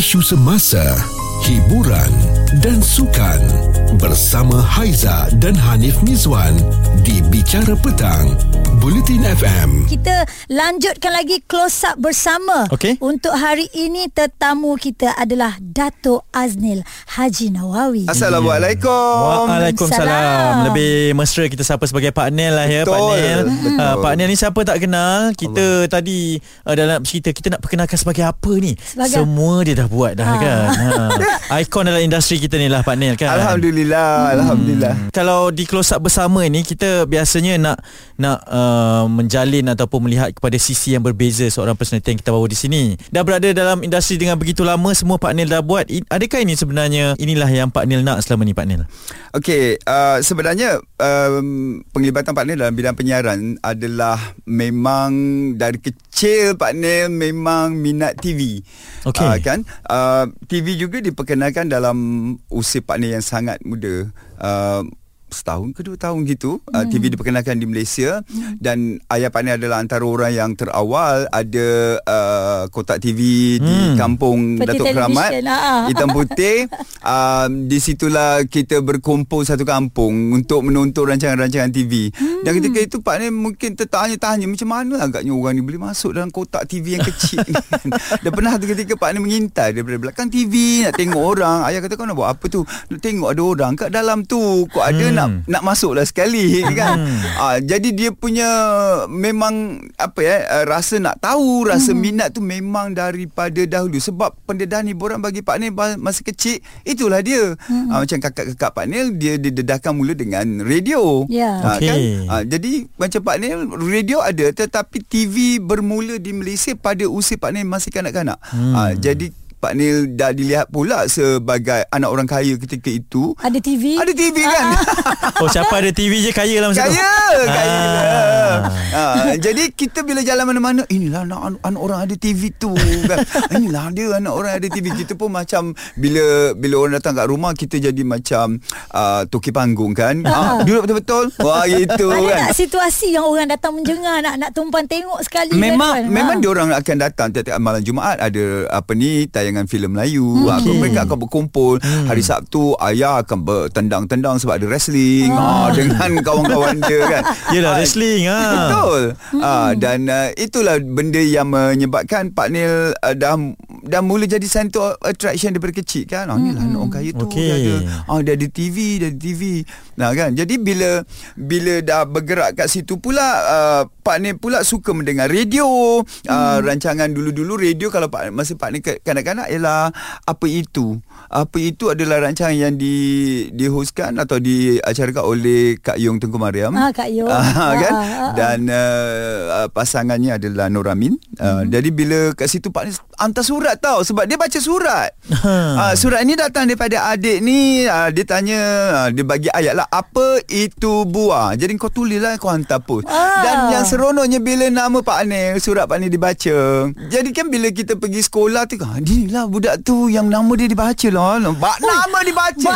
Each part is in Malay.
isu semasa, hiburan dan sukan bersama Haiza dan Hanif Mizwan di Bicara Petang, Bulletin FM. Kita lanjutkan lagi close up bersama. Okey. Untuk hari ini tetamu kita adalah Dato Aznil Haji Nawawi. Assalamualaikum. Waalaikumsalam. Salam. Lebih mesra kita sapa sebagai Pak Nel lah ya Betul. Pak Nel. Betul. Uh, Pak Nel ni siapa tak kenal? Kita Allah. tadi uh, dalam cerita kita nak perkenalkan sebagai apa ni? Sebagai- Semua dia dah buat dah Ha. kan. Ha. Ikon dalam industri kita ni lah Pak Nel kan. Alhamdulillah, alhamdulillah. Kalau di close up bersama ni kita biasanya nak nak uh, menjalin ataupun melihat kepada sisi yang berbeza seorang personality yang kita bawa di sini. Dah berada dalam industri dengan begitu lama semua Pak Nel dah buat. Adakah ini sebenarnya inilah yang Pak Nel nak selama ni Pak Nel? Okey, uh, sebenarnya um, penglibatan Pak Nel dalam bidang penyiaran adalah memang dari kecil Pak Nel memang minat TV. Okey. Uh, kan? Uh, TV juga diperkenalkan dalam usia Pak Nel yang sangat muda. Uh, setahun ke dua tahun gitu hmm. uh, TV diperkenalkan di Malaysia hmm. dan ayah Pak Nel adalah antara orang yang terawal ada uh, kotak TV hmm. di kampung Seperti Datuk Keramat ha. hitam putih um, di situlah kita berkumpul satu kampung untuk menonton rancangan-rancangan TV hmm. dan ketika itu Pak Nel mungkin tertanya-tanya macam mana agaknya orang ni boleh masuk dalam kotak TV yang kecil ni dan pernah tu ketika Pak Nel mengintai daripada belakang TV nak tengok orang ayah kata kau nak buat apa tu nak tengok ada orang kat dalam tu kau ada Hmm. nak nak masuk lah sekali kan? Ah, jadi dia punya memang apa ya uh, rasa nak tahu rasa minat tu memang daripada dahulu. Sebab pendedahan hiburan bagi Pak Nil masa kecil itulah dia. Ah, macam kakak-kakak Pak Nil dia didedahkan mula dengan radio. Ya. Ah, kan? Okey. Ah, jadi macam Pak Nil radio ada tetapi TV bermula di Malaysia pada usia Pak Nil masih kanak-kanak. Ah, jadi Pak Nil dah dilihat pula sebagai anak orang kaya ketika itu. Ada TV? ada TV kan? Oh siapa ada TV je kaya lah masa tu. Kaya Kaya Ah. ha, Jadi kita bila jalan mana-mana Inilah anak, anak orang ada TV tu. Kan Inilah dia anak orang ada TV Kita pun macam Bila bila orang datang kat rumah Kita jadi macam uh, Toki panggung kan? Ha, Duduk betul-betul? Wah gitu Ada kan? tak situasi yang orang datang menjengar nak nak tumpang tengok sekali Memang kan? memang Ha. dia orang akan datang tiap-tiap malam Jumaat. Ada apa ni tayangan filem Melayu. Hmm. Okay. Okey. mereka akan berkumpul. Hmm. Hari Sabtu ayah akan bertendang-tendang sebab ada wrestling ah. dengan kawan-kawan dia kan. Yelah Ah, wrestling ha. Betul. Hmm. Ah dan uh, itulah benda yang menyebabkan Pak Nil uh, dah dah mula jadi center attraction daripada kecil kan. Ah inilah anak orang kaya tu Okey. dia ada ah dia ada TV, dia ada TV. Nah kan. Jadi bila bila dah bergerak kat situ pula uh, Pak Nil pula suka mendengar radio. Uh, rancangan dulu-dulu radio kalau Pak masa Pak Nil kanak-kanak ialah apa itu. Apa itu adalah rancangan yang di dihostkan atau diacarakan oleh Kak Yong Tengku Mariam. Ah, Kak Yong. Ah, kan? Ah, ah, ah. Dan uh, pasangannya adalah Noramin. Uh, Hmm. Jadi bila kat situ Pak ni hantar surat tau sebab dia baca surat. Uh, surat ni datang daripada adik ni uh, dia tanya uh, dia bagi ayat lah apa itu buah. Jadi kau tulis lah kau hantar post. Ah. Dan yang seronoknya bila nama Pak Anil surat Pak Anil dibaca. Jadi kan bila kita pergi sekolah tu ah, ni lah budak tu yang nama dia dibaca lah. Ba- nama dibaca.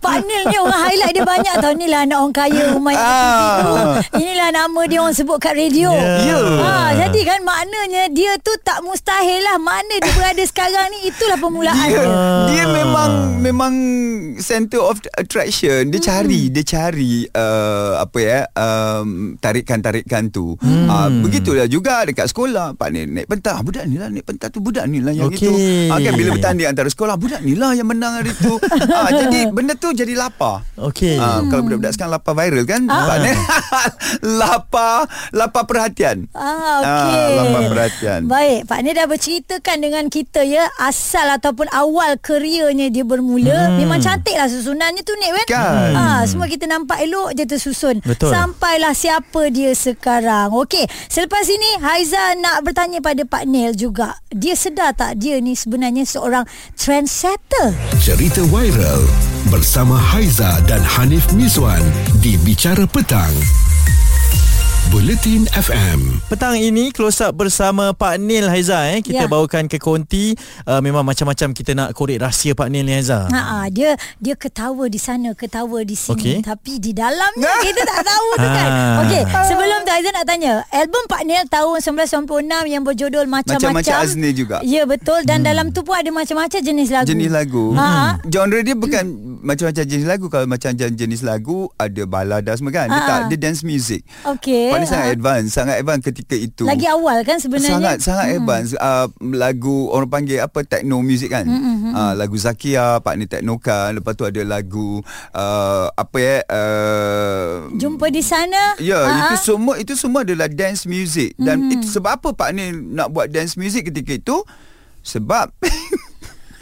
Maknanya ni orang highlight dia banyak tau. Inilah anak orang kaya rumah yang tu. Ah. Nama dia orang sebut kat radio. Ya. Ya. Ha, jadi kan maknanya dia tu tak mustahil lah. Mana dia berada sekarang ni itulah permulaan dia, dia. dia memang memang center of attraction dia cari dia cari uh, apa ya um, tarikan-tarikan tu hmm. uh, begitulah juga dekat sekolah pak ni naik pentas Ah, budak ni lah naik pentas tu budak ni lah yang Okey. itu uh, kan bila bertanding antara sekolah budak ni lah yang menang hari tu uh, jadi benda tu jadi lapar Okey. uh, kalau budak-budak sekarang lapar viral kan pak ni lapar lapar perhatian Ah, okey. Ah, lapar perhatian. Baik, Pak Ni dah berceritakan dengan kita ya asal ataupun awal kerjanya dia bermula. Hmm. Memang cantik lah susunannya tu Nik kan? Kan. Ah, semua kita nampak elok je tersusun. Betul. Sampailah siapa dia sekarang. Okey, selepas ini Haiza nak bertanya pada Pak Nel juga. Dia sedar tak dia ni sebenarnya seorang trendsetter? Cerita viral bersama Haiza dan Hanif Mizwan di Bicara Petang. Bulletin FM. Petang ini close up bersama Pak Nil Haiza eh. Kita Ya. bawakan ke konti uh, memang macam-macam kita nak korek rahsia Pak Nil ni Haiza. Ha, ha, dia dia ketawa di sana, ketawa di sini. Okey. Tapi di dalamnya kita tak tahu tu kan. Ah. Okey, sebelum tu Aizan nak tanya, album Pak Nil tahun 1996 yang berjudul macam-macam. Macam-macam Azni juga. Ya, betul dan hmm. dalam tu pun ada macam-macam jenis lagu. Jenis lagu Ha. Genre dia bukan Macam-macam jenis lagu Kalau macam jenis lagu Ada balada semua kan Dia Ha. tak Dia dance music Okey. Paling sangat Ha. advance Sangat advance ketika itu Lagi awal kan sebenarnya. Sangat sangat hmm. advance uh, Lagu Orang panggil apa Techno music kan hmm, uh, Lagu Zakia Pak ni Techno kan Lepas tu ada lagu uh, Apa ya uh, Jumpa di sana. Ya, Ha. itu semua itu semua adalah dance music dan itu sebab apa Pak ni nak buat dance music ketika itu? Sebab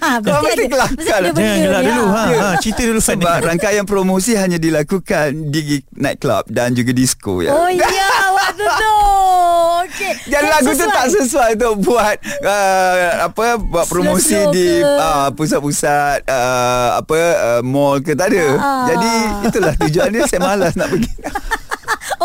Ha, Kau mesti ada, kelakar. mesti Jangan benda gelak dia. dulu ha. Ya. ha cerita dulu sebab rangkaian promosi hanya dilakukan di nightclub dan juga disco ya. Oh ya, waktu tu. Okey. Dan lagu tu sesuai. tak sesuai untuk buat uh, apa buat promosi di uh, pusat-pusat uh, apa uh, mall ke tak ada. Ah. Jadi itulah tujuan dia saya malas nak pergi.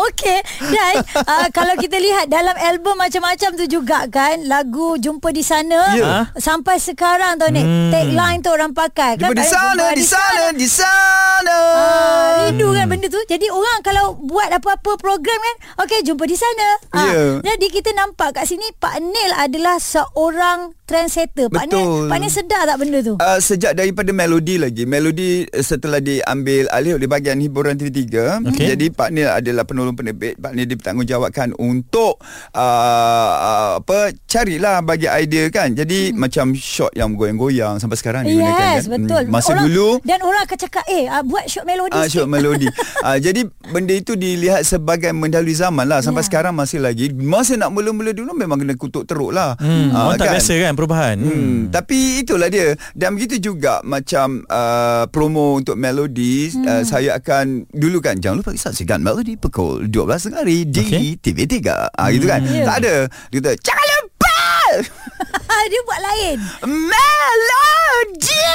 Okey Dan uh, Kalau kita lihat Dalam album macam-macam tu juga kan Lagu Jumpa di sana Ya. Sampai sekarang tau ni Hmm. Tagline tu orang pakai Jumpa kan di Jumpa sana, di sana, di sana. Ah, rindu kan benda tu Jadi orang kalau buat apa-apa program kan Okey jumpa di sana Ah, Ya. Jadi kita nampak kat sini Pak Nil adalah seorang trendsetter Pak Nil, Betul. Pak Nil sedar tak benda tu? Uh, sejak daripada melodi lagi Melodi uh, setelah diambil alih oleh bahagian hiburan TV3 Okey. Jadi Pak Nil adalah penolong penerbit Pak Nil dipertanggungjawabkan untuk uh, uh, apa Carilah bagi idea kan Jadi hmm. macam shot yang goyang-goyang Sampai sekarang digunakan Yes, kan betul. Hmm, Masa orang, dulu Dan orang akan cakap, eh, uh, buat shot melodi Ah, sikit. shot melodi. ah, jadi benda itu dilihat sebagai mendahului zaman lah. Sampai Ya. sekarang masih lagi. Masa nak mula-mula dulu memang kena kutuk teruk lah. Hmm, Ah, orang tak biasa kan perubahan. Hmm. Hmm. Tapi itulah dia Dan begitu juga Macam uh, Promo untuk Melody hmm. uh, Saya akan Dulu kan Jangan lupa saksikan Melody Pukul 12 hari Di Okey. TV3 ah, Gitu kan Ya. Tak ada Dia kata Jangan lupa Dia buat lain. Melody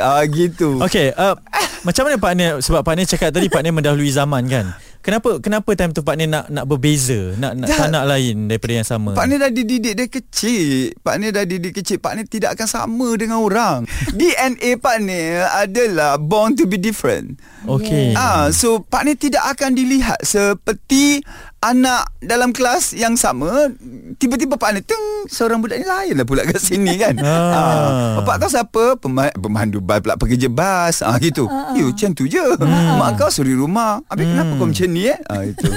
ah, Gitu Okey, uh, macam mana Pak Nil sebab Pak Nil cakap tadi Pak Nil mendahului zaman kan. Kenapa kenapa time tu Pak Nil nak nak berbeza, nak nak Dah- tak nak lain daripada yang sama? Pak Ni dah dididik dia kecil Pak Ni dah dididik kecil Pak Ni tidak akan sama dengan orang DNA Pak Ni adalah Born to be different Okey. Ah, so Pak Ni tidak akan dilihat seperti anak dalam kelas yang sama. Tiba-tiba Pak Ni teng seorang budak ni lain lah pula kat sini kan. Ah. ah. Bapak tahu siapa? Pema- pemandu bas pula pekerja bas. Ah gitu. You macam tu je. Mak kau suri rumah. Habis kenapa kau macam ni eh? Ah itu.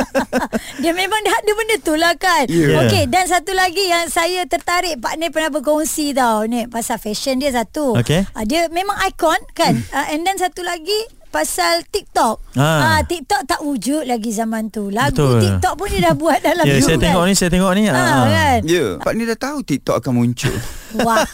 Dia memang dah ada benda tu lah kan Ya. Okey dan satu lagi yang saya tertarik Pak Nil pernah berkongsi tau ni Pasal fashion dia satu Okey. uh, Dia memang ikon kan uh, And then satu lagi Pasal TikTok Ah. ah. TikTok tak wujud lagi zaman tu Lagu Betul. TikTok pun dia dah buat dalam Ya, tu saya kan tengok ni, saya tengok ni. Ah, Ah. kan Ya, Pak Ni dah tahu TikTok akan muncul. Wow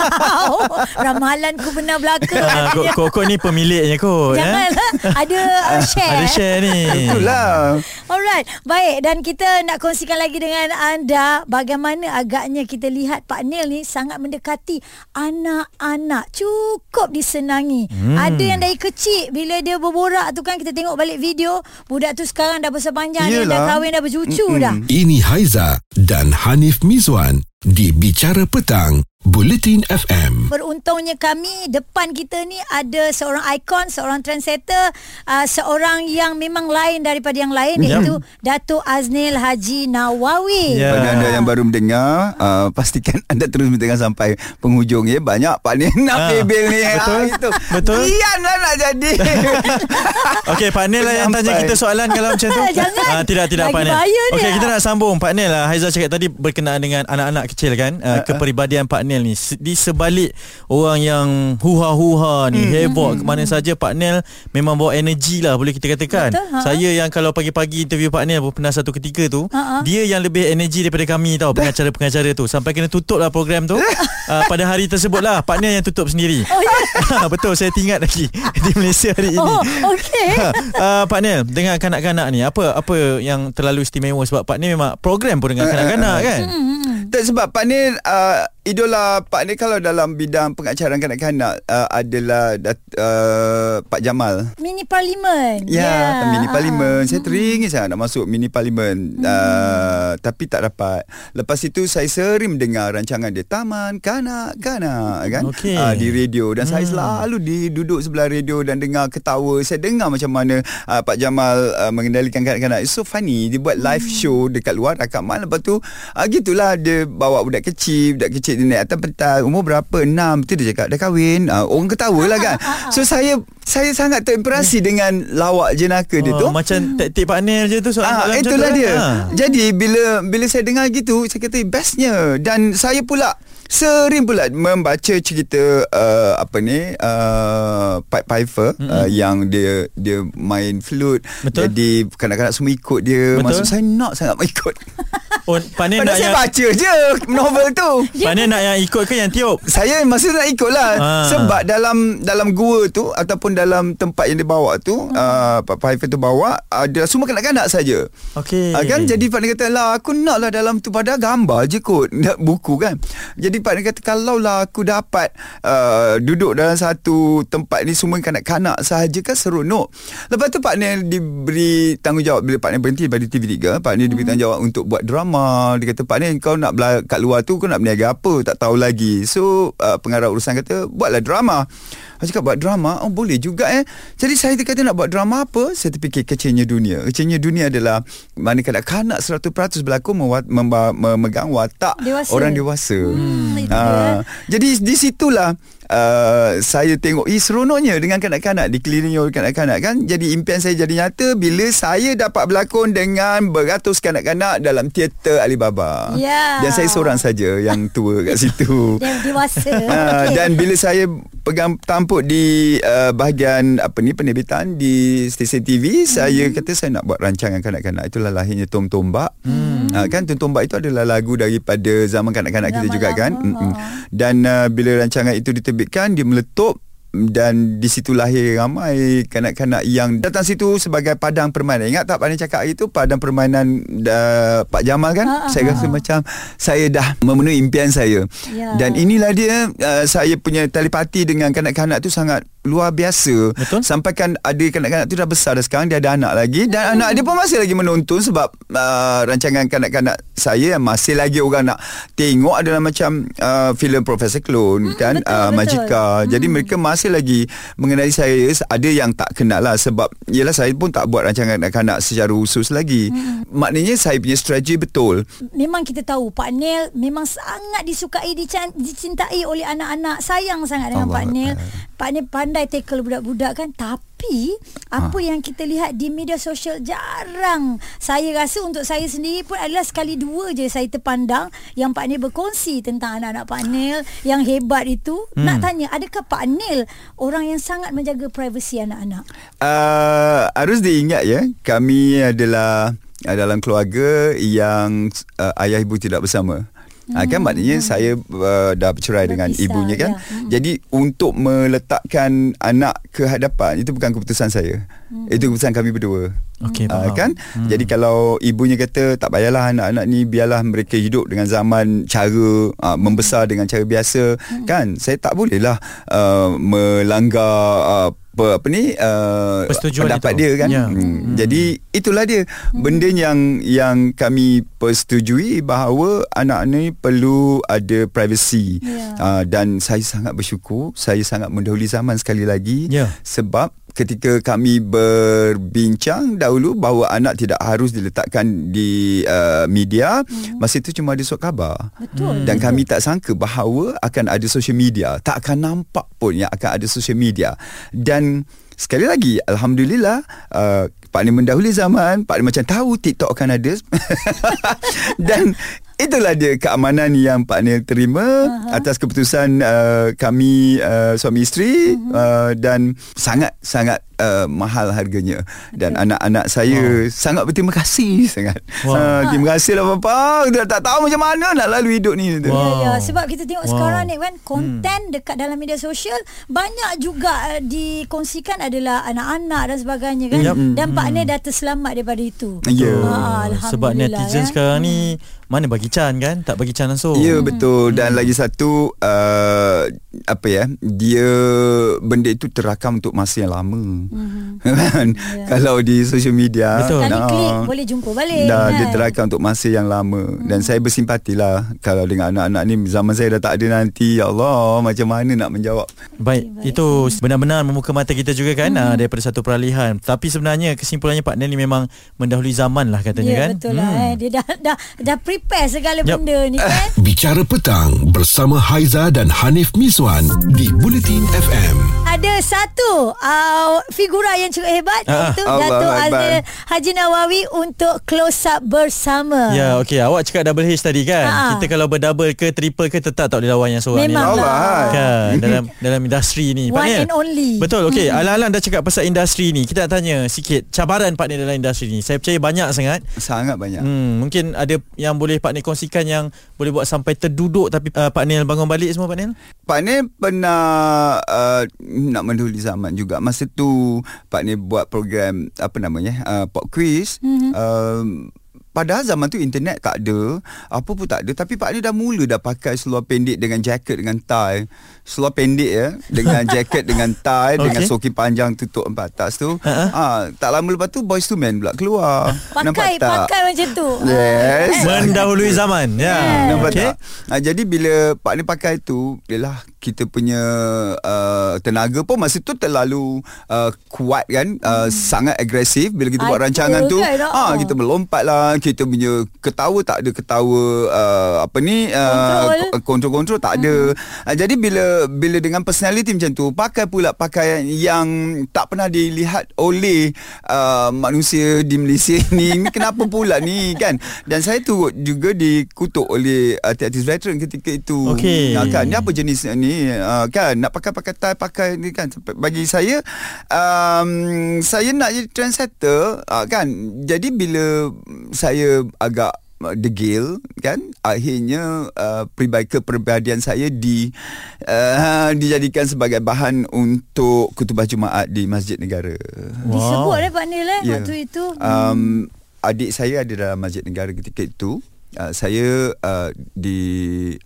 Ramalan ku benar belaka Ah, kok, kok, kok ni pemiliknya kot. Jangan Eh? Ada uh, share Ada share ni. Itulah. Alright, baik dan kita nak kongsikan lagi dengan anda bagaimana agaknya kita lihat Pak Nil ni sangat mendekati anak-anak. Cukup disenangi. Hmm. Ada yang dari kecil bila dia berborak tu kan kita tengok balik video, budak tu sekarang dah besar panjang ni, dah Yelah. kahwin dah bercucu Mm-mm. dah. Ini Haiza dan Hanif Mizwan di Bicara Petang, Bulletin FM. Beruntungnya kami depan kita ni ada seorang ikon, seorang trendsetter, uh, seorang yang memang lain daripada yang lain Ya. iaitu Datuk Aznil Haji Nawawi. Ya. Pada anda yang baru mendengar uh, Pastikan anda terus mendengar sampai penghujung ya Banyak Pak Ni nak Ah, pebel ni betul, ah, itu. betul. Biarlah nak jadi Okey, Pak Nil lah yang tanya kita soalan kalau macam tu. Jangan. Ah, tidak, tidak Lagi Pak Nil. Okey, kita nak sambung Pak Nil lah. Haiza cakap tadi berkenaan dengan anak-anak kecil kan. Uh, kepribadian Pak Nil ni. Se- Di sebalik orang yang huha-huha ni, Hmm, heboh ke mana saja Pak Nil memang bawa energi lah boleh kita katakan. Betul, ha. Saya yang kalau pagi-pagi interview Pak Nil pernah satu ketika tu, Ha, ha. dia yang lebih energi daripada kami tau, pengacara-pengacara tu. Sampai kena tutup lah program tu. uh, pada hari tersebut lah, Pak Nil yang tutup sendiri. Oh ya. Betul, saya tinggal lagi di Malaysia hari ini. Oh, okey. uh, Pak Nil dengan kanak-kanak ni apa apa yang terlalu istimewa sebab Pak Nil memang program pun dengan kanak-kanak kan. Hmm, Tak sebab Pak Ni uh, idola Pak Nil kalau dalam bidang pengacaraan kanak-kanak uh, adalah uh, Pak Jamal. Mini Parlimen. Ya, yeah, mini ah. parlimen. Saya teringin sangat nak masuk mini parlimen. Hmm. Uh, tapi tak dapat. Lepas itu saya sering mendengar rancangan dia Taman Kanak-kanak kan Okey. uh, di radio dan hmm. saya selalu di duduk sebelah radio dan dengar ketawa. Saya dengar macam mana uh, Pak Jamal uh, mengendalikan kanak-kanak. It's so funny. Dia buat live Hmm. show dekat luar rakaman lepas tu uh, gitulah dia bawa budak kecil, budak kecil dia naik atas pentas umur berapa? 6. Tu dia cakap dah kahwin. Uh, orang ketawa lah kan. So saya saya sangat terinspirasi dengan lawak jenaka dia tu. Oh, macam taktik partner je tu soalan Ah, macam itulah tu dia. lah. Jadi bila bila saya dengar gitu, saya kata bestnya dan saya pula sering pula membaca cerita uh, apa ni uh, Pipe Piper mm-hmm. uh, yang dia dia main flute Betul. jadi kanak-kanak semua ikut dia Betul. maksud saya nak sangat ikut Oh, padahal nak saya yang baca je novel tu partner nak yang ikut ke yang tiup? saya masa nak ikut lah Ah. Sebab dalam Dalam gua tu Ataupun dalam tempat yang dia bawa tu hmm. uh, Pak tu bawa Ada semua kanak-kanak saja Okey. Ah, kan jadi Pak Nia kata lah aku nak lah dalam tu pada gambar je kot buku kan. Jadi Pak Nia kata kalau lah aku dapat uh, duduk dalam satu tempat ni semua kanak-kanak sahaja kan seronok. Lepas tu Pak Nia diberi tanggungjawab bila Pak Nia berhenti pada TV3, Pak Nia diberi tanggungjawab untuk buat drama. Dia kata Pak Nia kau nak bela- kat luar tu kau nak berniaga apa tak tahu lagi. So uh, pengarah urusan kata buatlah drama. Saya cakap buat drama Oh boleh juga eh Jadi saya kata nak buat drama apa Saya terfikir kecilnya dunia Kecilnya dunia adalah Mana kanak-kanak 100% berlakon mewa- memba- Memegang watak Dewasa. Orang dewasa Hmm, itu Ah, Jadi di situlah Uh, saya tengok eh seronoknya dengan kanak-kanak dikelilingi oleh kanak-kanak kan jadi impian saya jadi nyata bila saya dapat berlakon dengan beratus kanak-kanak dalam teater Alibaba Ya. dan saya seorang saja yang tua kat situ Dia dewasa. Ah, Okey. dan bila saya pegang tampuk di uh, bahagian apa ni penerbitan di stesen TV, hmm. saya kata saya nak buat rancangan kanak-kanak. Itulah lahirnya Tom Tombak. Hmm. Uh, kan Tom Tombak itu adalah lagu daripada zaman kanak-kanak kita Zaman juga kan. lama. Mm-mm. Dan uh, bila rancangan itu diterbitkan, dia meletup dan di situ lahir ramai kanak-kanak yang datang situ sebagai padang permainan. Ingat tak Pak cakap hari tu padang permainan uh, Pak Jamal kan? Ah, ah, saya rasa macam saya dah memenuhi impian saya. Ya. Dan inilah dia uh, saya punya telepati dengan kanak-kanak tu sangat luar biasa. Betul. Sampai kan ada kanak-kanak tu dah besar dah sekarang dia ada anak lagi dan Hmm. anak dia pun masih lagi menonton sebab uh, rancangan kanak-kanak saya yang masih lagi orang nak tengok adalah macam uh, filem Profesor Clone kan Hmm, betul, uh, betul. Majika. Jadi mereka masih lagi mengenali saya ada yang tak kenal lah sebab yelah saya pun tak buat rancangan kanak-kanak secara khusus lagi. Hmm. Maknanya saya punya strategi betul. Memang kita tahu Pak Nel memang sangat disukai dicintai oleh anak-anak. Sayang sangat dengan Allah Pak. Akbar. Pak Nel pandai tackle budak-budak kan tapi apa yang kita lihat di media sosial jarang. Saya rasa untuk saya sendiri pun adalah sekali dua je saya terpandang yang Pak Nel berkongsi tentang anak-anak Pak Nel yang hebat itu. Nak tanya adakah Pak Nel orang yang sangat menjaga privasi anak-anak? Uh, harus diingat ya, kami adalah dalam keluarga yang uh, ayah ibu tidak bersama. Hmm. kan maknanya saya uh, dah bercerai dengan Berpisah, ibunya kan. ya. Hmm. Jadi untuk meletakkan anak ke hadapan itu bukan keputusan saya. Hmm. Itu keputusan kami berdua. Okey, faham. kan hmm. jadi kalau ibunya kata tak payahlah anak-anak ni biarlah mereka hidup dengan zaman cara uh, membesar dengan cara biasa hmm. kan saya tak bolehlah uh, melanggar uh, apa, apa ni uh, Persetujuan pendapat itu. dia kan Ya. hmm. Hmm. jadi itulah dia benda yang yang kami persetujui bahawa anak ni perlu ada privacy Ya. uh, dan saya sangat bersyukur saya sangat mendahului zaman sekali lagi Ya. sebab ketika kami berbincang dahulu bahawa anak tidak harus diletakkan di uh, media hmm. masa itu cuma ada surat khabar Betul. dan kami tak sangka bahawa akan ada social media tak akan nampak pun yang akan ada social media dan sekali lagi alhamdulillah uh, Pak Ni mendahului zaman Pak Ni macam tahu TikTok akan ada dan itulah dia keamanan yang Pak Nil terima uh-huh. atas keputusan uh, kami uh, suami isteri uh-huh. uh, dan sangat sangat uh, mahal harganya dan anak-anak saya sangat berterima kasih sangat. Wow. Uh, terima kasih lah bapa. Dah tak tahu macam mana nak lalu hidup ni. Wow. Ya, ya. Sebab kita tengok Wow. wow. sekarang ni kan konten hmm. dekat dalam media sosial banyak juga uh, dikongsikan adalah anak-anak dan sebagainya kan. Yup. Dan Pak Nil dah terselamat daripada itu. Ya. Ah, Sebab Alhamdulillah, netizen kan. sekarang ni mana bagi can kan? Tak bagi can langsung. Ya betul dan lagi satu uh, apa ya dia benda itu terakam untuk masa yang lama kan kalau di social media Betul. Kali ah, klik boleh jumpa balik. Dah kan? dia terakam untuk masa yang lama dan saya bersimpatilah kalau dengan anak-anak ni zaman saya dah tak ada nanti ya Allah macam mana nak menjawab Baik, Baik. itu benar-benar membuka mata kita juga kan hmm. daripada satu peralihan. Tapi sebenarnya kesimpulannya Pak Nel ni memang mendahului zaman lah katanya Ya kan. betul lah eh. Dia dah dah dah prepare segala Yup. benda ni kan. Bicara petang bersama Haiza dan Hanif Miswan di Bulletin FM. Ada satu uh, figura yang cukup hebat Ah, iaitu Allah Datuk Akbar. Azil Haji Nawawi untuk close up bersama. Ya, okey. Awak cakap double H tadi kan. Ha. Kita kalau berdouble ke triple ke tetap tak boleh lawan yang seorang Memang ni. lah. Allah Kan dalam dalam industri ni. One Nel. and only. Betul. Okey, alang-alang dah cakap pasal industri ni. Kita nak tanya sikit cabaran Pak Nel dalam industri ni. Saya percaya banyak sangat. sangat banyak Hmm, mungkin ada yang boleh Pak Nel kongsikan yang boleh buat sampai terduduk tapi uh, Pak bangun balik semua Pak Nel? Pak Nil pernah uh, nak mendahului zaman juga. Masa tu Pak Nil buat program apa namanya? Uh, pop quiz. Mm-hmm. Uh, Padahal zaman tu internet tak ada Apa pun tak ada Tapi Pak Nil dah mula dah pakai seluar pendek Dengan jaket dengan tie Seluar pendek ya Dengan jaket dengan tie Okey. Dengan soki panjang tutup empat atas tu Ha-ha. ah, Tak lama lepas tu Boys to Men pula keluar Pakai Nampak tak? pakai macam tu. Yes Mendahului zaman. Ya. Nampak Okey. tak? Ha, jadi bila Pak ni pakai tu, yalah kita punya uh, tenaga pun masa tu terlalu uh, kuat kan, uh, sangat agresif bila kita buat Hyper rancangan tu. kan? Ha, kita melompat lah, kita punya ketawa tak ada ketawa uh, apa ni Kontrol. uh, kontrol-kontrol tak ada. Ha, jadi bila bila dengan personality macam tu, pakai pula pakaian yang tak pernah dilihat oleh uh, manusia di Malaysia ni. Ni kenapa pula ni kan? Dan saya tu juga dikutuk oleh uh, artis veteran ketika itu. Okey. Ha, kan, ni apa jenis ni uh, kan? Nak pakai-pakai tie pakai ni kan bagi saya um, saya nak jadi trendsetter uh, kan. Jadi bila saya agak uh, degil kan akhirnya uh, peribadi kepribadian saya di uh, dijadikan sebagai bahan untuk kutubah Jumaat di Masjid Negara. Disebut eh Pak Nil eh Ya. waktu itu. Um, adik saya ada dalam Masjid Negara ketika itu. Uh, saya uh, di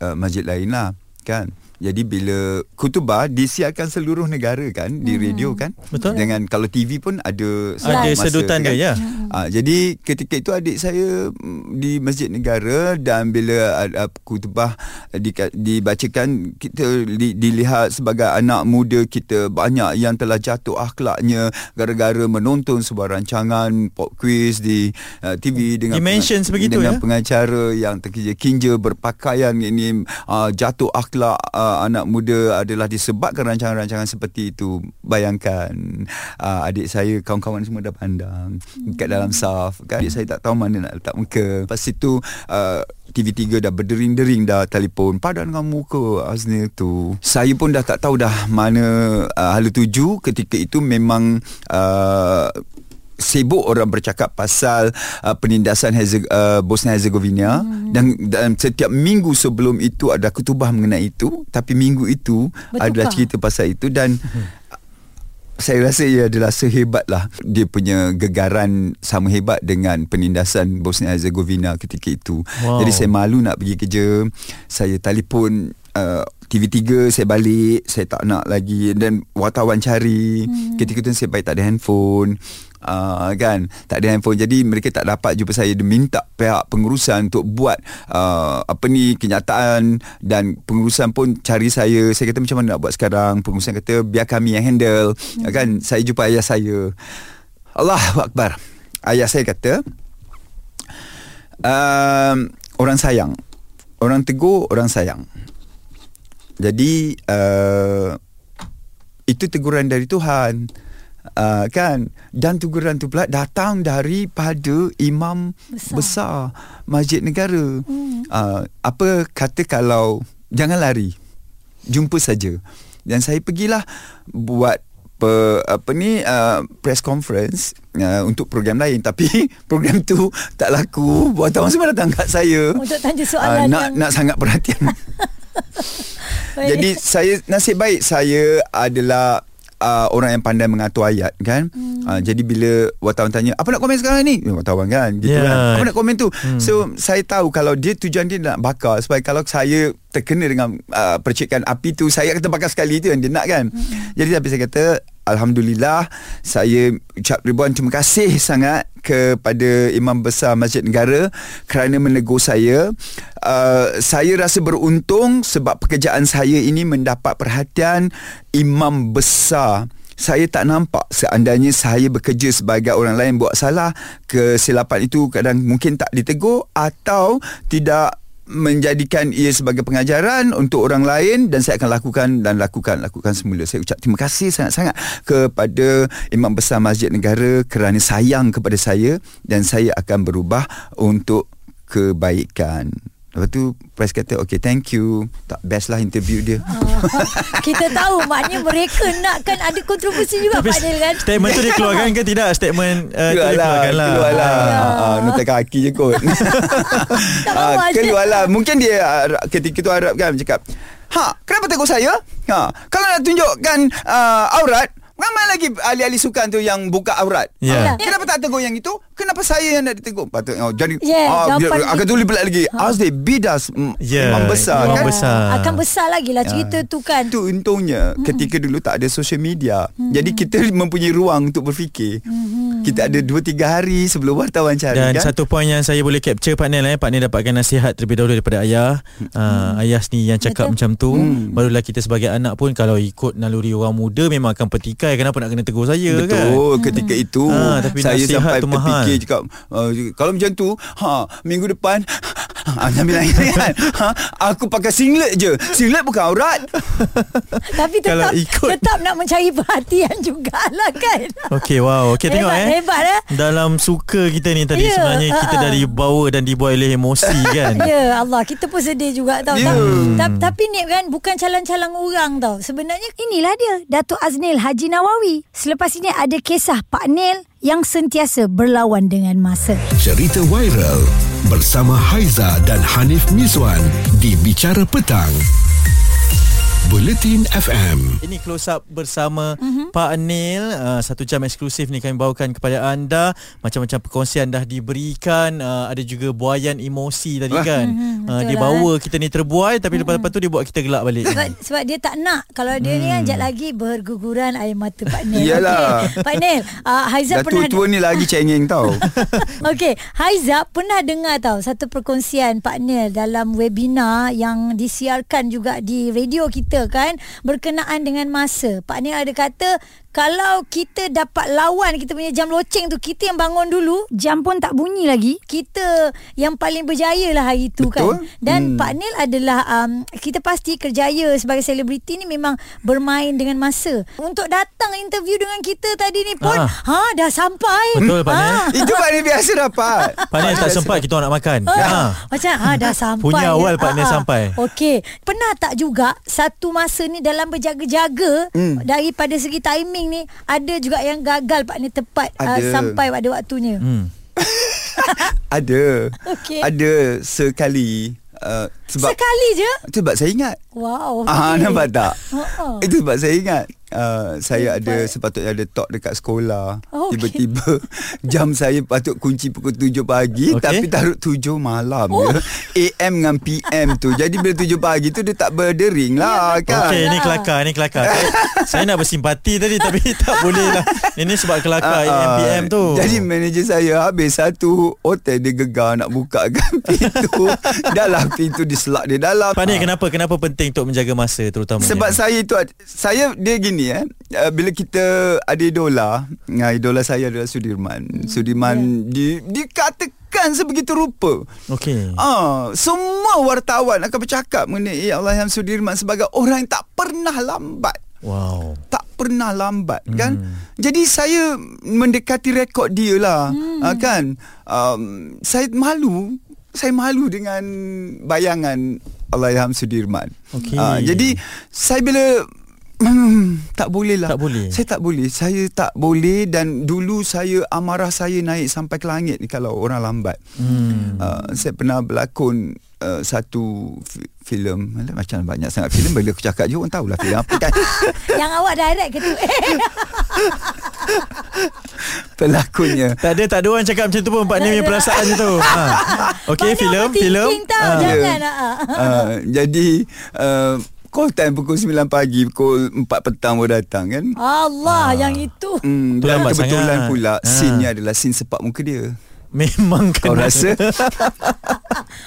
uh, masjid lain lah kan. Jadi bila kutubah disiarkan seluruh negara kan di radio kan. Betul. Dengan kalau TV pun ada Ada masa, sedutan dia, ya. Ah, jadi ketika itu adik saya mm, di Masjid Negara dan bila uh, kutubah di, dibacakan kita li, dilihat sebagai anak muda kita banyak yang telah jatuh akhlaknya gara-gara menonton sebuah rancangan pop quiz di uh, TV dengan Dimensions begitu, dengan ya? pengacara yang terkinja-kinja berpakaian ini uh, jatuh akhlak uh, anak muda adalah disebabkan rancangan-rancangan seperti itu. Bayangkan uh, adik saya kawan-kawan semua dah pandang dekat dalam saf. Kan adik saya tak tahu mana nak letak muka. Lepas itu uh, TV3 dah berdering-dering dah telefon padan dengan muka Aznil tu. Saya pun dah tak tahu dah mana uh, hala tuju ketika itu memang uh, sibuk orang bercakap pasal uh, penindasan Herze- uh, Bosnia Herzegovina hmm. dan, dan setiap minggu sebelum itu ada kutubah mengenai itu tapi minggu itu Bertukar. adalah cerita pasal itu dan saya rasa ia adalah sehebat lah dia punya gegaran sama hebat dengan penindasan Bosnia Herzegovina ketika itu. Wow. Jadi saya malu nak pergi kerja. Saya telefon uh, TV3 saya balik, saya tak nak lagi dan wartawan cari. Hmm. Ketika itu saya baik tak ada handphone. Uh, kan? Tak ada handphone. Jadi mereka tak dapat jumpa saya. Dia minta pihak pengurusan untuk buat uh, apa ni kenyataan dan pengurusan pun cari saya. Saya kata macam mana nak buat sekarang? Pengurusan kata biar kami yang handle. Hmm. kan? Saya jumpa ayah saya. Allahu akbar. Ayah saya kata um, orang sayang. Orang tegur orang sayang. Jadi uh, itu teguran dari Tuhan uh, kan? Dan teguran tu pula datang daripada imam Besar. besar, masjid negara. Hmm. uh, apa kata kalau jangan lari jumpa saja. Dan saya pergilah buat per, apa ni uh, press conference uh, untuk program lain. Tapi program tu tak laku. Wartawan semua datang kat saya. Untuk tanya uh, soalan nak yang nak sangat perhatian. Jadi saya nasib baik saya adalah uh, orang yang pandai mengatur ayat kan. Hmm. Uh, jadi bila wartawan tanya, apa nak komen sekarang ni? Eh, wartawan kan. Gitu Yeah. kan. Apa nak komen tu? Hmm. So saya tahu kalau dia tujuan dia nak bakar supaya kalau saya terkena dengan uh, percikan api tu saya akan terbakar sekali tu yang dia nak kan. Hmm. Jadi tapi saya kata Alhamdulillah saya ucap ribuan terima kasih sangat kepada Imam Besar Masjid Negara kerana menegur saya. Uh, saya rasa beruntung sebab pekerjaan saya ini mendapat perhatian Imam Besar saya tak nampak seandainya saya bekerja sebagai orang lain buat salah kesilapan itu kadang mungkin tak ditegur atau tidak menjadikan ia sebagai pengajaran untuk orang lain dan saya akan lakukan dan lakukan lakukan semula. Saya ucap terima kasih sangat-sangat kepada Imam Besar Masjid Negara kerana sayang kepada saya dan saya akan berubah untuk kebaikan Lepas tu Press kata Okay thank you Tak best lah interview dia Ah, kita tahu maknanya mereka nakkan ada kontroversi juga Tapi Pak Nil kan. statement tu dia keluarkan ke tidak? Statement uh, dia Keluarlah keluarkan lah. Keluarlah Ya. ah, Nota kaki je kot Tak Ah. Keluarlah Mungkin dia ah, Ketika tu Arab kan Cakap Ha kenapa tegur saya ha, Kalau nak tunjukkan uh, Aurat Ramai lagi ahli-ahli sukan tu yang buka aurat. Ya. Ah, Kenapa tak tegur yang itu? Kenapa saya yang nak ditegur? Patut oh, jadi Yeah, ah, dia, jawapan akan dia- tulis pula lagi. Azdi bidas mm, Ya, imam besar kan. besar. Akan besar lagi lah cerita tu kan. Itu untungnya hmm. ketika dulu tak ada social media. Hmm. Jadi kita mempunyai ruang untuk berfikir. Hmm. Kita ada 2 3 hari sebelum wartawan cari Dan kan. satu poin yang saya boleh capture Pak Nel eh, Pak Nel dapatkan nasihat terlebih dahulu daripada ayah uh, Ayah sendiri yang cakap Betul. macam tu Hmm. Barulah kita sebagai anak pun Kalau ikut naluri orang muda Memang akan petikai Kenapa nak kena tegur saya kan Betul ketika itu Ah, tapi saya nasihat sampai tu mahal. Terfikir cakap uh, kalau macam tu ha minggu depan ah, sambil lain kan? Ha, aku pakai singlet je. Singlet bukan aurat. Tapi Kalau tetap ikut- tetap nak mencari perhatian jugalah kan. Okey wow. Okey tengok Hebat, eh. hebat, eh. Dalam suka kita ni tadi Ya, Sebenarnya ah, kita ah. dah dibawa Dan dibuat oleh emosi kan? Ya Allah Kita pun sedih juga tau. Ya. Ta- ta- Tapi ni kan Bukan calang-calang orang tau. Sebenarnya inilah dia Datuk Aznil Haji Nawawi. Selepas ini ada kisah Pak Nil Yang sentiasa berlawan dengan masa Cerita viral bersama Haiza dan Hanif Mizwan di Bicara Petang. Buletin FM. Ini close up bersama Mhm. mm-hmm. Pak Anil. Uh, Satu jam eksklusif ni kami bawakan kepada anda. Macam-macam perkongsian dah diberikan. Uh, Ada juga buayan emosi tadi kan. Mhm, uh, betul Dia lah, bawa kita ni terbuai Tapi lepas-lepas tu dia buat kita gelak balik. Sebab, sebab dia tak nak. Kalau dia ni kan Sekejap lagi berguguran air mata Pak Nil Iyalah. Okey. Pak Nil uh, Haizat dah pernah tua-tua ni lagi cengeng tau. Okey, Haiza pernah dengar tahu satu perkongsian Pak Nil dalam webinar yang disiarkan juga di radio kita kan berkenaan dengan masa. Pak Nil ada kata kalau kita dapat lawan kita punya jam loceng tu kita yang bangun dulu jam pun tak bunyi lagi kita yang paling berjaya lah hari tu Betul. kan dan Hmm. Pak Nil adalah um, kita pasti kerjaya sebagai selebriti ni memang bermain dengan masa untuk datang interview dengan kita tadi ni pun Ah. ha dah sampai Betul, Pak Nil. Ah. itu Pak ni biasa dapat Pak Nil tak sempat kita nak makan Ah, ha. Macam ah, dah sampai Punya awal Pak Nil Ah, ah. sampai. Okey Pernah tak juga Satu masa ni Dalam berjaga-jaga Hmm. Daripada segi timing ni Ada juga yang gagal Pak Nil tepat ah, Ada. Sampai pada waktunya hmm. ada Okey. ada sekali uh, sebab Sekali je sebab saya ingat Wow Ah, okey. nampak tak? Oh, oh. Itu sebab saya ingat uh, Saya Hebat. ada Sepatutnya ada talk dekat sekolah Oh, okey. Tiba-tiba Jam saya patut kunci pukul 7 pagi Okey. Tapi taruh 7 malam Oh. je AM dengan PM tu Jadi bila 7 pagi tu Dia tak berdering lah kan Okey ni kelakar Ni kelakar saya, saya nak bersimpati tadi Tapi tak boleh lah Ini sebab kelakar Ah, ah. MPM tu Jadi manager saya Habis satu hotel Dia gegar nak buka kan pintu Dah lah pintu diselak dia dalam Pak Nil kenapa Kenapa penting untuk menjaga masa Terutamanya Sebab saya itu Saya dia gini eh uh, Bila kita ada idola uh, Idola saya adalah Sudirman hmm, Sudirman yeah. di, Dikatakan sebegitu rupa Okey Ah, semua wartawan akan bercakap mengenai eh, Allah yang Sudirman sebagai orang yang tak pernah lambat. Wow Tak pernah lambat hmm. kan. Jadi saya mendekati rekod dia lah hmm. uh, kan. Um, saya malu saya malu dengan bayangan Allahyarham Sudirman. Okey. Ah, jadi saya bila Hmm, tak boleh lah. Tak boleh? Saya tak boleh. Saya tak boleh dan dulu saya amarah saya naik sampai ke langit ni kalau orang lambat. Hmm. Uh, saya pernah berlakon uh, satu fi- filem macam banyak sangat filem bila aku cakap je orang tahulah filem apa kan. Yang awak direct ke tu? Pelakonnya. Tak ada tak ada orang cakap macam tu pun Pak Nim punya perasaan tu. Ha. Okey Mana filem filem. Ah. jangan. Ya. ah. uh, jadi uh, call time pukul 9 pagi pukul 4 petang baru datang kan. Allah yang itu. Hmm, dan kebetulan sangat. pula Ah. scene-nya adalah scene sepak muka dia. Memang Kau kena. rasa?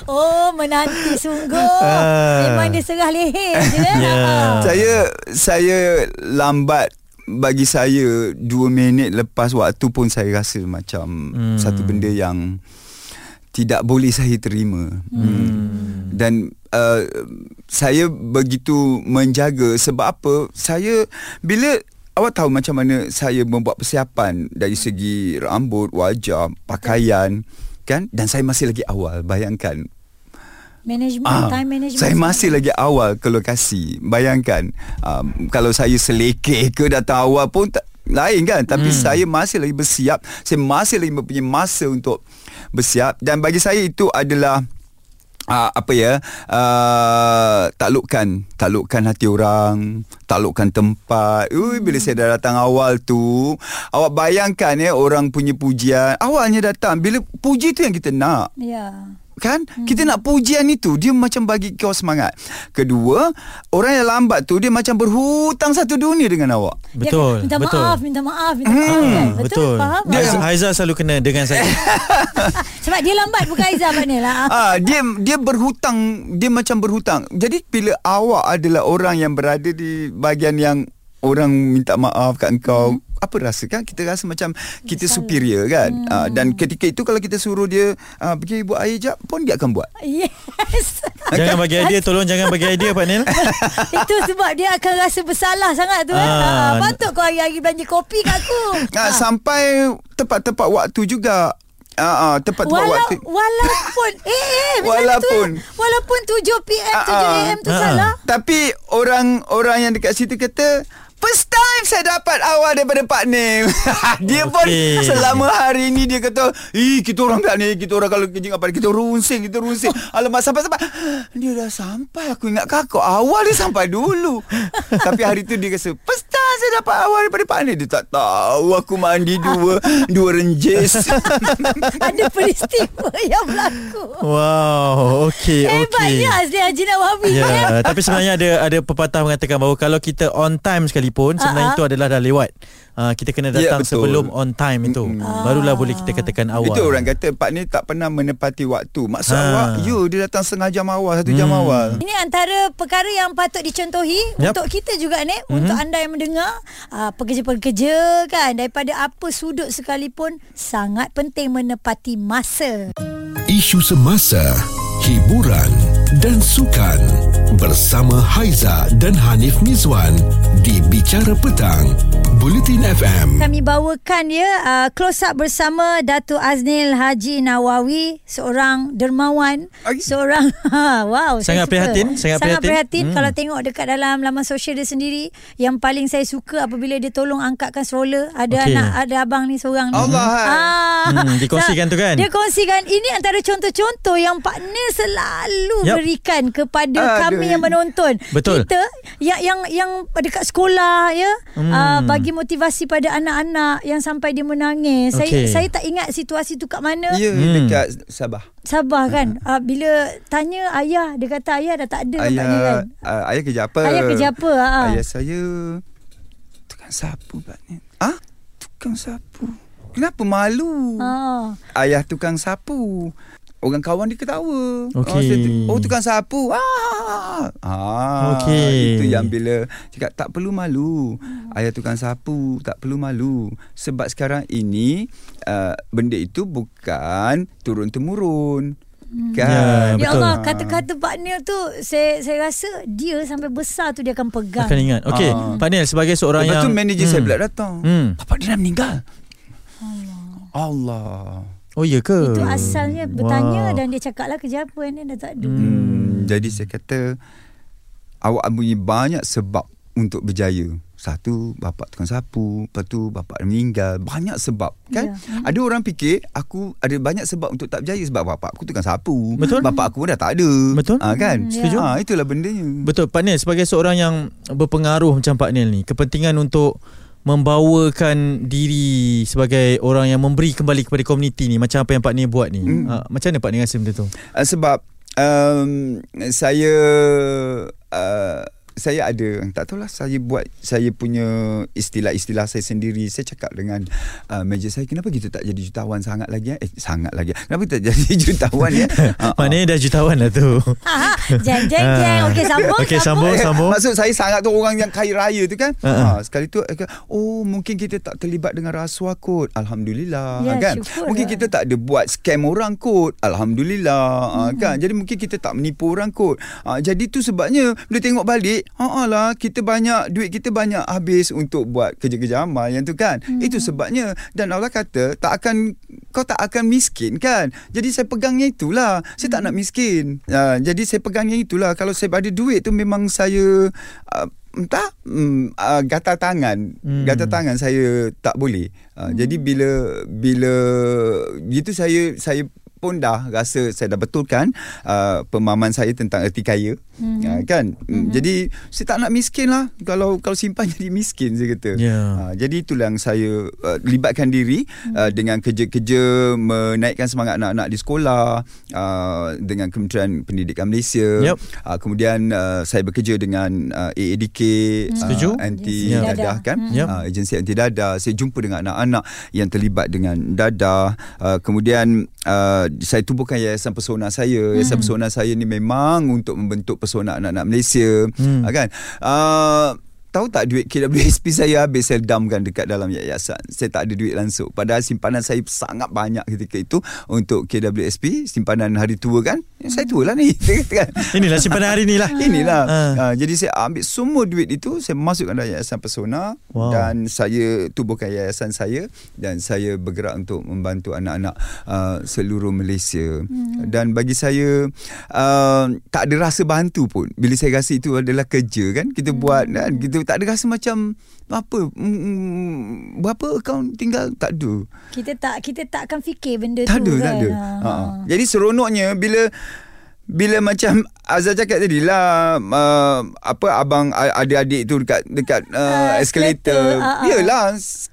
Oh menanti sungguh. Ah. Memang dia serah leher je. Ya. Saya saya lambat bagi saya 2 minit lepas waktu pun saya rasa macam hmm. satu benda yang tidak boleh saya terima. Hmm. Dan uh, saya begitu menjaga sebab apa? Saya bila awak tahu macam mana saya membuat persiapan dari segi rambut, wajah, pakaian kan dan saya masih lagi awal bayangkan Management, Ah, time management. Saya masih lagi awal ke lokasi. Bayangkan um, kalau saya selekeh ke datang awal pun tak, lain kan tapi hmm. saya masih lagi bersiap saya masih lagi mempunyai masa untuk bersiap dan bagi saya itu adalah uh, apa ya uh, taklukkan taklukkan hati orang taklukkan tempat Ui, bila saya dah datang awal tu awak bayangkan ya orang punya pujian awalnya datang bila puji tu yang kita nak Ya. Kan hmm. Kita nak pujian itu Dia macam bagi kau semangat Kedua Orang yang lambat tu Dia macam berhutang satu dunia dengan awak Betul. minta betul. maaf, minta maaf, minta maaf. kan? Hmm, Betul, betul. faham? Dia. Haizal selalu kena dengan saya. Sebab dia lambat bukan Aizah maknanya lah. ah, Dia dia berhutang Dia macam berhutang Jadi bila awak adalah orang yang berada di bahagian yang Orang minta maaf kat engkau hmm. Apa rasa kan Kita rasa macam Kita Bersalah. superior kan hmm. ah, Dan ketika itu Kalau kita suruh dia ah, Pergi buat air jap Pun dia akan buat Yes. jangan bagi idea tolong jangan bagi idea Pak Nil. Itu sebab dia akan rasa bersalah sangat tu. Ah. Ah. Patut kau hari-hari belanja kopi kat aku. ah, Sampai Tepat-tepat waktu juga Ah, ah, tepat-tepat Walau, waktu walaupun eh, eh Walaupun. tu, walaupun 7 PM 7 Ah, ah. AM tu Ah. salah. Tapi orang orang yang dekat situ kata First time saya dapat awal daripada Pak Nim Dia pun Okey. selama hari ni dia kata Ih kita orang tak ni Kita orang kalau kerja apa Kita runsing Kita runsing Alamak sampai-sampai Dia dah sampai Aku ingat kakak Awal dia sampai dulu Tapi hari tu dia kata First time saya dapat awal daripada Pak Nim Dia tak tahu Aku mandi dua Dua renjis Ada peristiwa yang berlaku. Wow, okey okey. Hebatnya Azli Haji Nawawi. Ya, tapi sebenarnya ada ada pepatah mengatakan bahawa kalau kita on time sebenarnya Ah, ah. itu adalah dah lewat. Uh, kita kena Ya, datang betul. sebelum on time itu. Barulah boleh kita katakan awal. Itu orang kata Pak Nim tak pernah menepati waktu Maksud Ha. awak You dia datang setengah jam awal Satu jam Hmm. awal Ini antara perkara yang patut dicontohi. Mhm. untuk kita juga ni, mm-hmm. untuk anda yang mendengar, uh, pekerja-pekerja kan daripada apa sudut sekalipun sangat penting menepati masa. Isu semasa, hiburan dan sukan bersama Haiza dan Hanif Mizwan di Bicara Petang, Bulletin FM. Kami bawakan ya uh, close up bersama Datuk Aznil Haji Nawawi, seorang dermawan, Ay. seorang wow, saya Sangat suka. prihatin, sangat prihatin. prihatin Hmm. kalau tengok dekat dalam laman sosial dia sendiri, yang paling saya suka apabila dia tolong angkatkan stroller, ada Okey. anak ada abang ni seorang ni. Allah. Ah. Hmm, dikongsikan tu kan? Dia kongsikan ini antara contoh-contoh yang partner selalu Yup. Berikan kepada Aduh. kami yang menonton. Betul. Kita yang yang yang dekat sekolah ya Hmm. uh, bagi motivasi pada anak-anak yang sampai dia menangis. Saya Okey. saya tak ingat situasi tu kat mana. Ya Hmm. dekat Sabah Sabar kan. Uh, bila tanya ayah dia kata ayah dah tak ada Ayah kan. uh, Ayah kerja apa Ayah kerja apa? Ha. Ayah saya Tukang sapu Pak Nin Ah Tukang sapu Kenapa malu Ha. Ayah tukang sapu Orang kawan dia ketawa Okey. oh, saya tu- oh tukang sapu ah, ah Okey. Itu yang bila Cakap tak perlu malu Ayah tukang sapu Tak perlu malu Sebab sekarang ini uh, Benda itu bukan Turun-temurun Kan Ya Betul. Allah kata-kata partner tu saya saya rasa dia sampai besar tu dia akan pegang. akan ingat. Okey, Ah. Pak Nil sebagai seorang Lepas yang tu manager saya pula datang Hmm. Bapak dia dah meninggal Allah Oh ya ke? Itu asalnya bertanya Wow. dan dia cakap lah kerja apa ni dah tak ada. hmm, Jadi saya kata Awak punya banyak sebab untuk berjaya. Satu, bapak tukang sapu. Lepas tu, bapak meninggal. Banyak sebab, kan? Ya. Ada orang fikir, aku ada banyak sebab untuk tak berjaya sebab bapak aku tukang sapu. Betul. Bapak aku dah tak ada. Betul. Ha, kan? Hmm, Setuju. Ha, itulah bendanya. Betul Pak Nil sebagai seorang yang berpengaruh macam Pak Nil ni kepentingan untuk membawakan diri sebagai orang yang memberi kembali kepada komuniti ni macam apa yang Pak Nil buat ni. Hmm. Uh, macam mana Pak Nil rasa benda tu? Uh, sebab um, saya uh, saya ada tak tahulah saya buat saya punya istilah-istilah saya sendiri saya cakap dengan uh, manager saya kenapa kita tak jadi jutawan sangat lagi eh, eh sangat lagi kenapa tak jadi jutawan ya uh, Pak Nil dah jutawan lah tu. Ha, jeng jeng jeng. Okey sambung. Okey sambung Eh, sambung. Maksud saya sangat tu orang yang kaya raya tu kan. Ha, Ha, sekali tu eh, oh mungkin kita tak terlibat dengan rasuah kot. Alhamdulillah Ya, kan. syukur Mungkin lah. kita tak ada buat scam orang kot. Alhamdulillah ha, kan. Jadi mungkin kita tak menipu orang kot. Ha, jadi tu sebabnya bila tengok balik, ha lah kita banyak duit kita banyak habis untuk buat kerja-kerja amal yang tu kan. Hmm. Itu sebabnya dan Allah kata tak akan kau tak akan miskin kan. Jadi saya pegangnya itulah. Saya tak nak miskin. Ha, jadi saya pegangnya itulah. Kalau saya ada duit tu memang saya uh, entah um, uh, gatal tangan. Hmm. Hmm. Gatal tangan saya tak boleh. Uh, hmm. jadi bila bila gitu saya saya pun dah rasa saya dah betulkan uh, pemahaman saya tentang erti kaya Mhm. uh, kan mm. jadi saya tak nak miskin lah kalau kalau simpan jadi miskin saya kata Ya. uh, jadi itulah yang saya uh, libatkan diri uh, dengan kerja-kerja menaikkan semangat anak-anak di sekolah uh, dengan Kementerian Pendidikan Malaysia Yup. uh, kemudian uh, saya bekerja dengan uh, AADK Setuju. uh, anti Ya. dadah kan Yup. uh, agensi anti dadah saya jumpa dengan anak-anak yang terlibat dengan dadah uh, kemudian uh, saya tubuhkan yayasan pesona saya. Yayasan pesona saya ni memang untuk membentuk pesona anak-anak Malaysia. Hmm. uh, kan? Uh, Tahu tak duit KWSP saya habis saya damkan dekat dalam yayasan. Saya tak ada duit langsung. Padahal simpanan saya sangat banyak ketika itu untuk KWSP. Simpanan hari tua kan. Ya, saya tua lah ni. kan? Inilah simpanan hari ni lah. Inilah. Ah. Uh, jadi saya ambil semua duit itu saya masukkan dalam yayasan Persona Wow. dan saya tubuhkan yayasan saya dan saya bergerak untuk membantu anak-anak uh, seluruh Malaysia. Hmm. Dan bagi saya uh, tak ada rasa bantu pun. Bila saya rasa itu adalah kerja kan kita hmm. buat kan kita tak ada rasa macam apa mm, berapa akaun tinggal tak ada. Kita tak kita tak akan fikir benda Tak tu ada, kan. tak ada. Ha. Ha. Jadi seronoknya bila bila macam Azhar cakap tadi lah uh, apa abang adik-adik tu dekat dekat uh, Ah, escalator. escalator, ah. Yalah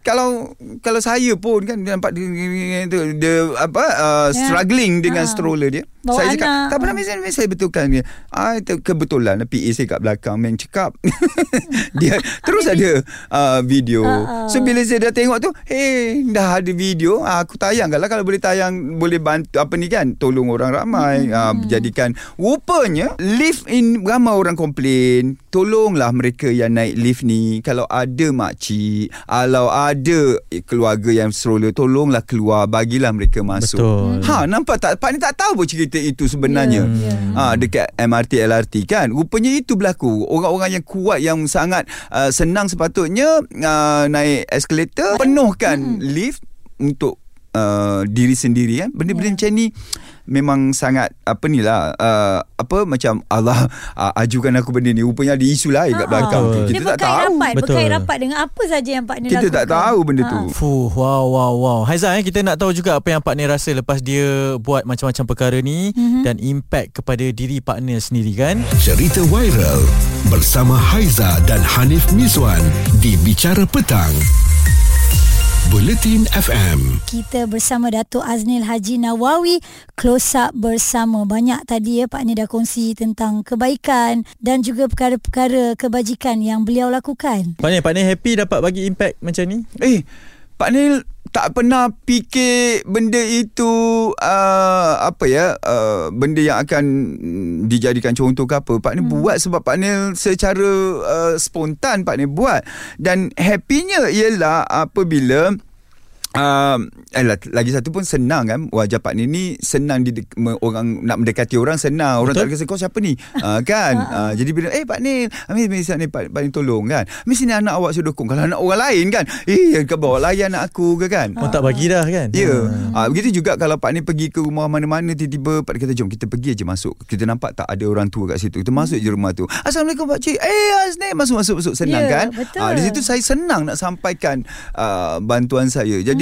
kalau kalau saya pun kan nampak dia, dia, dia, dia apa uh, Ya. struggling dengan Ah. stroller dia. Bawa saya cakap anak. tak apa Miss Miss, saya betulkan dia. Ah itu kebetulan PA saya kat belakang main cakap. dia terus ada uh, video. Ah. So bila saya dah tengok tu, hey dah ada video, ah, aku tayangkan lah kalau boleh tayang boleh bantu apa ni kan, tolong orang ramai, Hmm. ah, jadikan rupanya lift in ramai orang komplain, tolonglah mereka yang naik lift ni kalau ada makcik, kalau ada keluarga yang stroller, tolonglah keluar, bagilah mereka masuk. Betul. Ha nampak tak Pak ni tak tahu pun cerita itu sebenarnya. Ya, ya. Ha dekat MRT LRT kan. Rupanya itu berlaku. Orang-orang yang kuat yang sangat uh, senang sepatutnya uh, naik escalator penuhkan lift untuk uh, diri sendiri kan. Benda-benda Ya. macam ni memang sangat apa ni lah uh, apa macam Allah uh, ajukan aku benda ni rupanya ada isu lain kat Ha, belakang tu. Dia kita tak tahu rapat, Betul. berkait rapat dengan apa saja yang Pak Nil kita lakukan. tak tahu benda Ha. tu Fuh, wow, wow, wow. Haizan, eh, kita nak tahu juga apa yang Pak Nil rasa lepas dia buat macam-macam perkara ni mm-hmm. dan impact kepada diri Pak Nil sendiri kan? Cerita viral bersama Haiza dan Hanif Mizwan di Bicara Petang. Buletin FM. Kita bersama Datuk Aznil Haji Nawawi Close up bersama Banyak tadi ya Pak Ni dah kongsi tentang kebaikan Dan juga perkara-perkara kebajikan yang beliau lakukan Pak Nil, Pak Nil happy dapat bagi impact macam ni? Eh, Pak Nil tak pernah fikir benda itu uh, apa ya uh, benda yang akan mm, dijadikan contoh ke apa Pak Nil hmm. buat sebab Pak Nil secara uh, spontan Pak Nil buat dan happynya ialah apabila Uh, eh, lagi satu pun senang kan wajah Pak Ni ni senang di me, orang nak mendekati orang senang. Orang Betul. tak kata kau siapa ni? Uh, kan? Uh, jadi bila eh Pak Ni Amin Amin ni Pak, Pak Ni tolong kan? Mesti ni anak awak sudah dukung kalau anak orang lain kan eh kau bawa layan anak aku ke kan? Orang tak bagi dah kan? Ya. Yeah. uh, Begitu juga Kalau Pak Ni pergi ke rumah mana-mana Tiba-tiba Pak Ni kata Jom kita pergi aja masuk. Kita nampak tak ada orang tua kat situ. Kita masuk je rumah tu. Assalamualaikum Pak Cik. Eh Azni Masuk-masuk masuk Senang Ya, kan? betul. Ah, Di situ saya senang Nak sampaikan uh, Bantuan saya. Jadi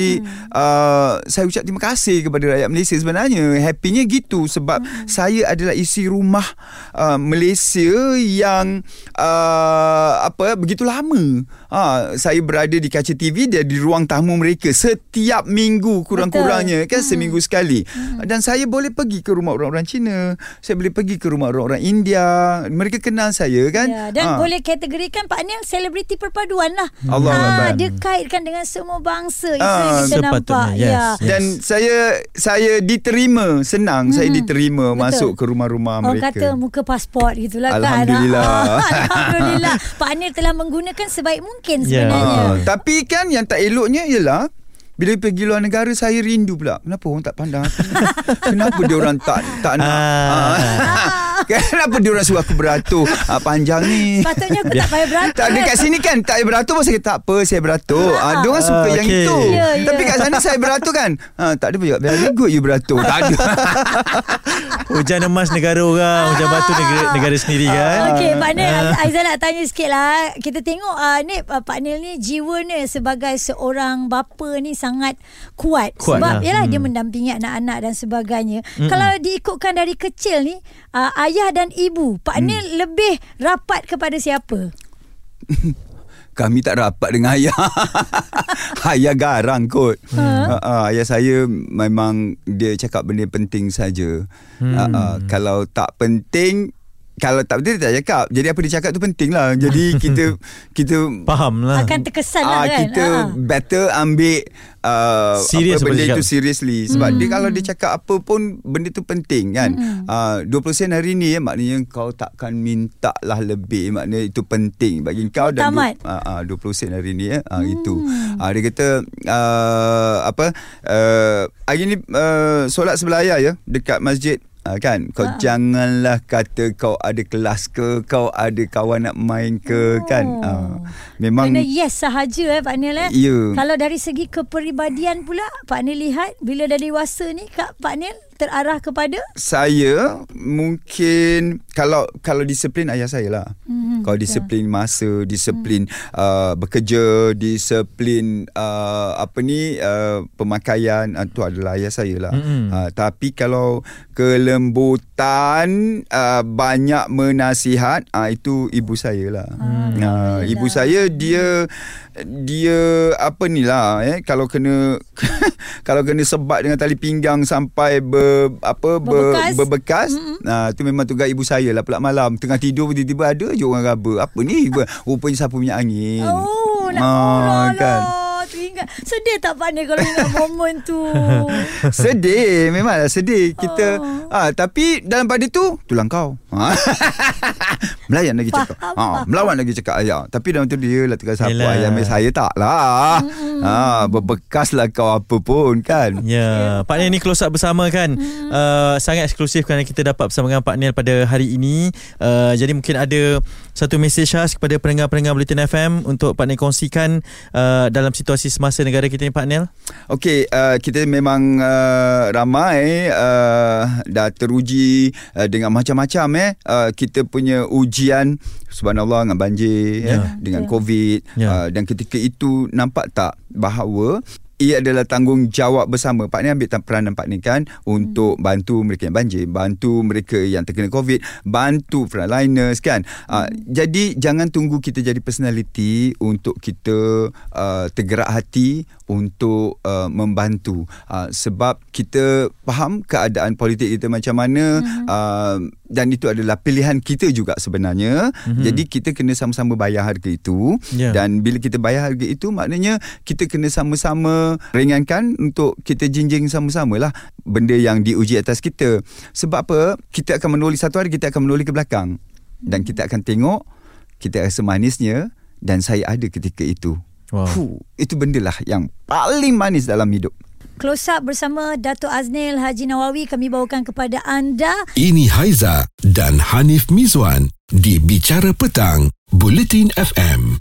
uh, Saya ucap terima kasih Kepada rakyat Malaysia Sebenarnya. Happynya gitu Sebab Saya adalah isi rumah uh, Malaysia Yang uh, Apa Begitu lama. Uh, Saya berada di kaca TV Dan di ruang tamu mereka Setiap minggu Kurang-kurangnya Kan seminggu sekali. Dan saya boleh pergi ke rumah orang-orang Cina Saya boleh pergi ke rumah orang-orang India. Mereka kenal saya kan? Ya, dan Ah. boleh kategorikan Pak Nil selebriti perpaduan lah. Allah Ah, Akbar. dia kaitkan dengan semua bangsa. Itu yang kita sepatutnya, nampak. yes. Ya. Yes. Dan saya saya diterima senang saya diterima Betul. masuk ke rumah-rumah Orang mereka. kata muka pasport gitulah kan. Alhamdulillah. Ah, Alhamdulillah. Pak Nil telah menggunakan sebaik mungkin Ya. sebenarnya. Ah, tapi kan yang tak eloknya ialah bila pergi luar negara saya rindu pula. Kenapa orang tak pandang aku? Kenapa dia orang tak tak nak? Ah. Ah. Kenapa dia orang suruh aku beratur ah, panjang ni? Sepatutnya aku tak payah beratur. Tak ada kan? kat sini kan Tak payah beratur pun saya kata tak apa Saya beratur ah, Dia orang suka Ah, yang okey. itu Ya, ya. Tapi kat sana saya beratur kan ah, Tak ada pun cakap Very good you beratur Tak ada Hujan emas negara orang Hujan batu negara, negara sendiri kan Okey, Pak Nil, Ah. Aizan nak tanya sikit lah. Kita tengok uh, ni uh, Pak Nil ni jiwa ni sebagai seorang bapa ni sangat kuat. Kuat Sebab lah. yalah Hmm. dia mendampingi anak-anak dan sebagainya. Kalau diikutkan dari kecil ni, uh, ayah dan ibu, Pak Nil lebih rapat kepada siapa? Kami tak rapat dengan ayah Ayah garang kot ha? uh, Ayah saya memang Dia cakap benda penting saja. Hmm. Uh, uh, Kalau tak penting kalau tak penting dia tak cakap Jadi apa dia cakap tu penting lah Jadi kita Kita Faham lah Akan terkesan lah Ah, kan? kita Ah. better ambil uh, Serious apa benda itu seriously sebab dia kalau dia cakap apa pun benda tu penting kan. Uh, 20 sen hari ni ya, maknanya kau takkan minta lah lebih maknanya itu penting bagi kau dan Tamat. du- uh, uh, 20 sen hari ni ya. Uh, itu. Uh, dia kata uh, apa uh, hari ni uh, solat sebelah ayah ya dekat masjid Uh, kan kau Ha. janganlah kata kau ada kelas ke kau ada kawan nak main ke kan uh, memang Kena yes sahaja eh Pak Nil eh. Ya. Kalau dari segi kepribadian pula Pak Nil lihat bila dah dewasa ni Kak Pak Nil terarah kepada saya mungkin kalau kalau disiplin ayah saya lah. Mhm, Kalau disiplin masa, disiplin uh, bekerja, disiplin uh, apa ni uh, pemakaian uh, tu adalah ayah saya lah. Mhm. Uh, tapi kalau kelembutan uh, banyak menasihat uh, itu ibu saya lah. Uh, ibu saya dia dia apa ni lah eh kalau kena kalau kena sebat dengan tali pinggang sampai ber, apa ber, Berbekas. berbekas nah tu memang tugas ibu saya lah pula malam tengah tidur tiba-tiba ada je orang raba apa ni rupanya sapu minyak angin Oh, nak Ah, kan. kan. Teringat. Sedih tak Pak Nil kalau ingat momen tu? sedih memanglah sedih kita Oh. ah tapi dalam pada tu tulang kau ha. melayan lagi cakap ha, melawan lagi cakap ayah tapi dalam tu dia lah tengah sapu Yelah. ayam saya tak lah ha, berbekas lah kau apa pun kan Ya, Pak Nil ni close up bersama kan. Hmm. Uh, sangat eksklusif kerana kita dapat bersama dengan Pak Nil pada hari ini. Uh, jadi mungkin ada satu mesej khas kepada pendengar-pendengar Bulletin FM untuk Pak Nil kongsikan uh, dalam situasi semasa negara kita ni Pak Nil. Okey, uh, kita memang uh, ramai uh, dah teruji uh, dengan macam-macam eh. Uh, kita punya ujian subhanallah dengan banjir Ya. eh, dengan covid Ya. uh, dan ketika itu nampak tak bahawa ia adalah tanggungjawab bersama. Pak ni ambil peranan Pak ni kan untuk bantu mereka yang banjir, bantu mereka yang terkena COVID, bantu frontliners kan. Uh, jadi jangan tunggu kita jadi personality untuk kita uh, tergerak hati untuk uh, membantu. Uh, sebab kita faham keadaan politik kita macam mana uh, dan itu adalah pilihan kita juga sebenarnya. Mhm. Jadi kita kena sama-sama bayar harga itu Ya. dan bila kita bayar harga itu maknanya kita kena sama-sama ringankan untuk kita jinjing sama-sama lah benda yang diuji atas kita. Sebab apa? Kita akan menoleh satu hari kita akan menoleh ke belakang dan kita akan tengok kita rasa manisnya dan saya ada ketika itu. Wow. Fuh, itu benda lah yang paling manis dalam hidup. Close up bersama Dato' Aznil Haji Nawawi kami bawakan kepada anda. Ini Haiza dan Hanif Mizwan di Bicara Petang, Bulletin FM.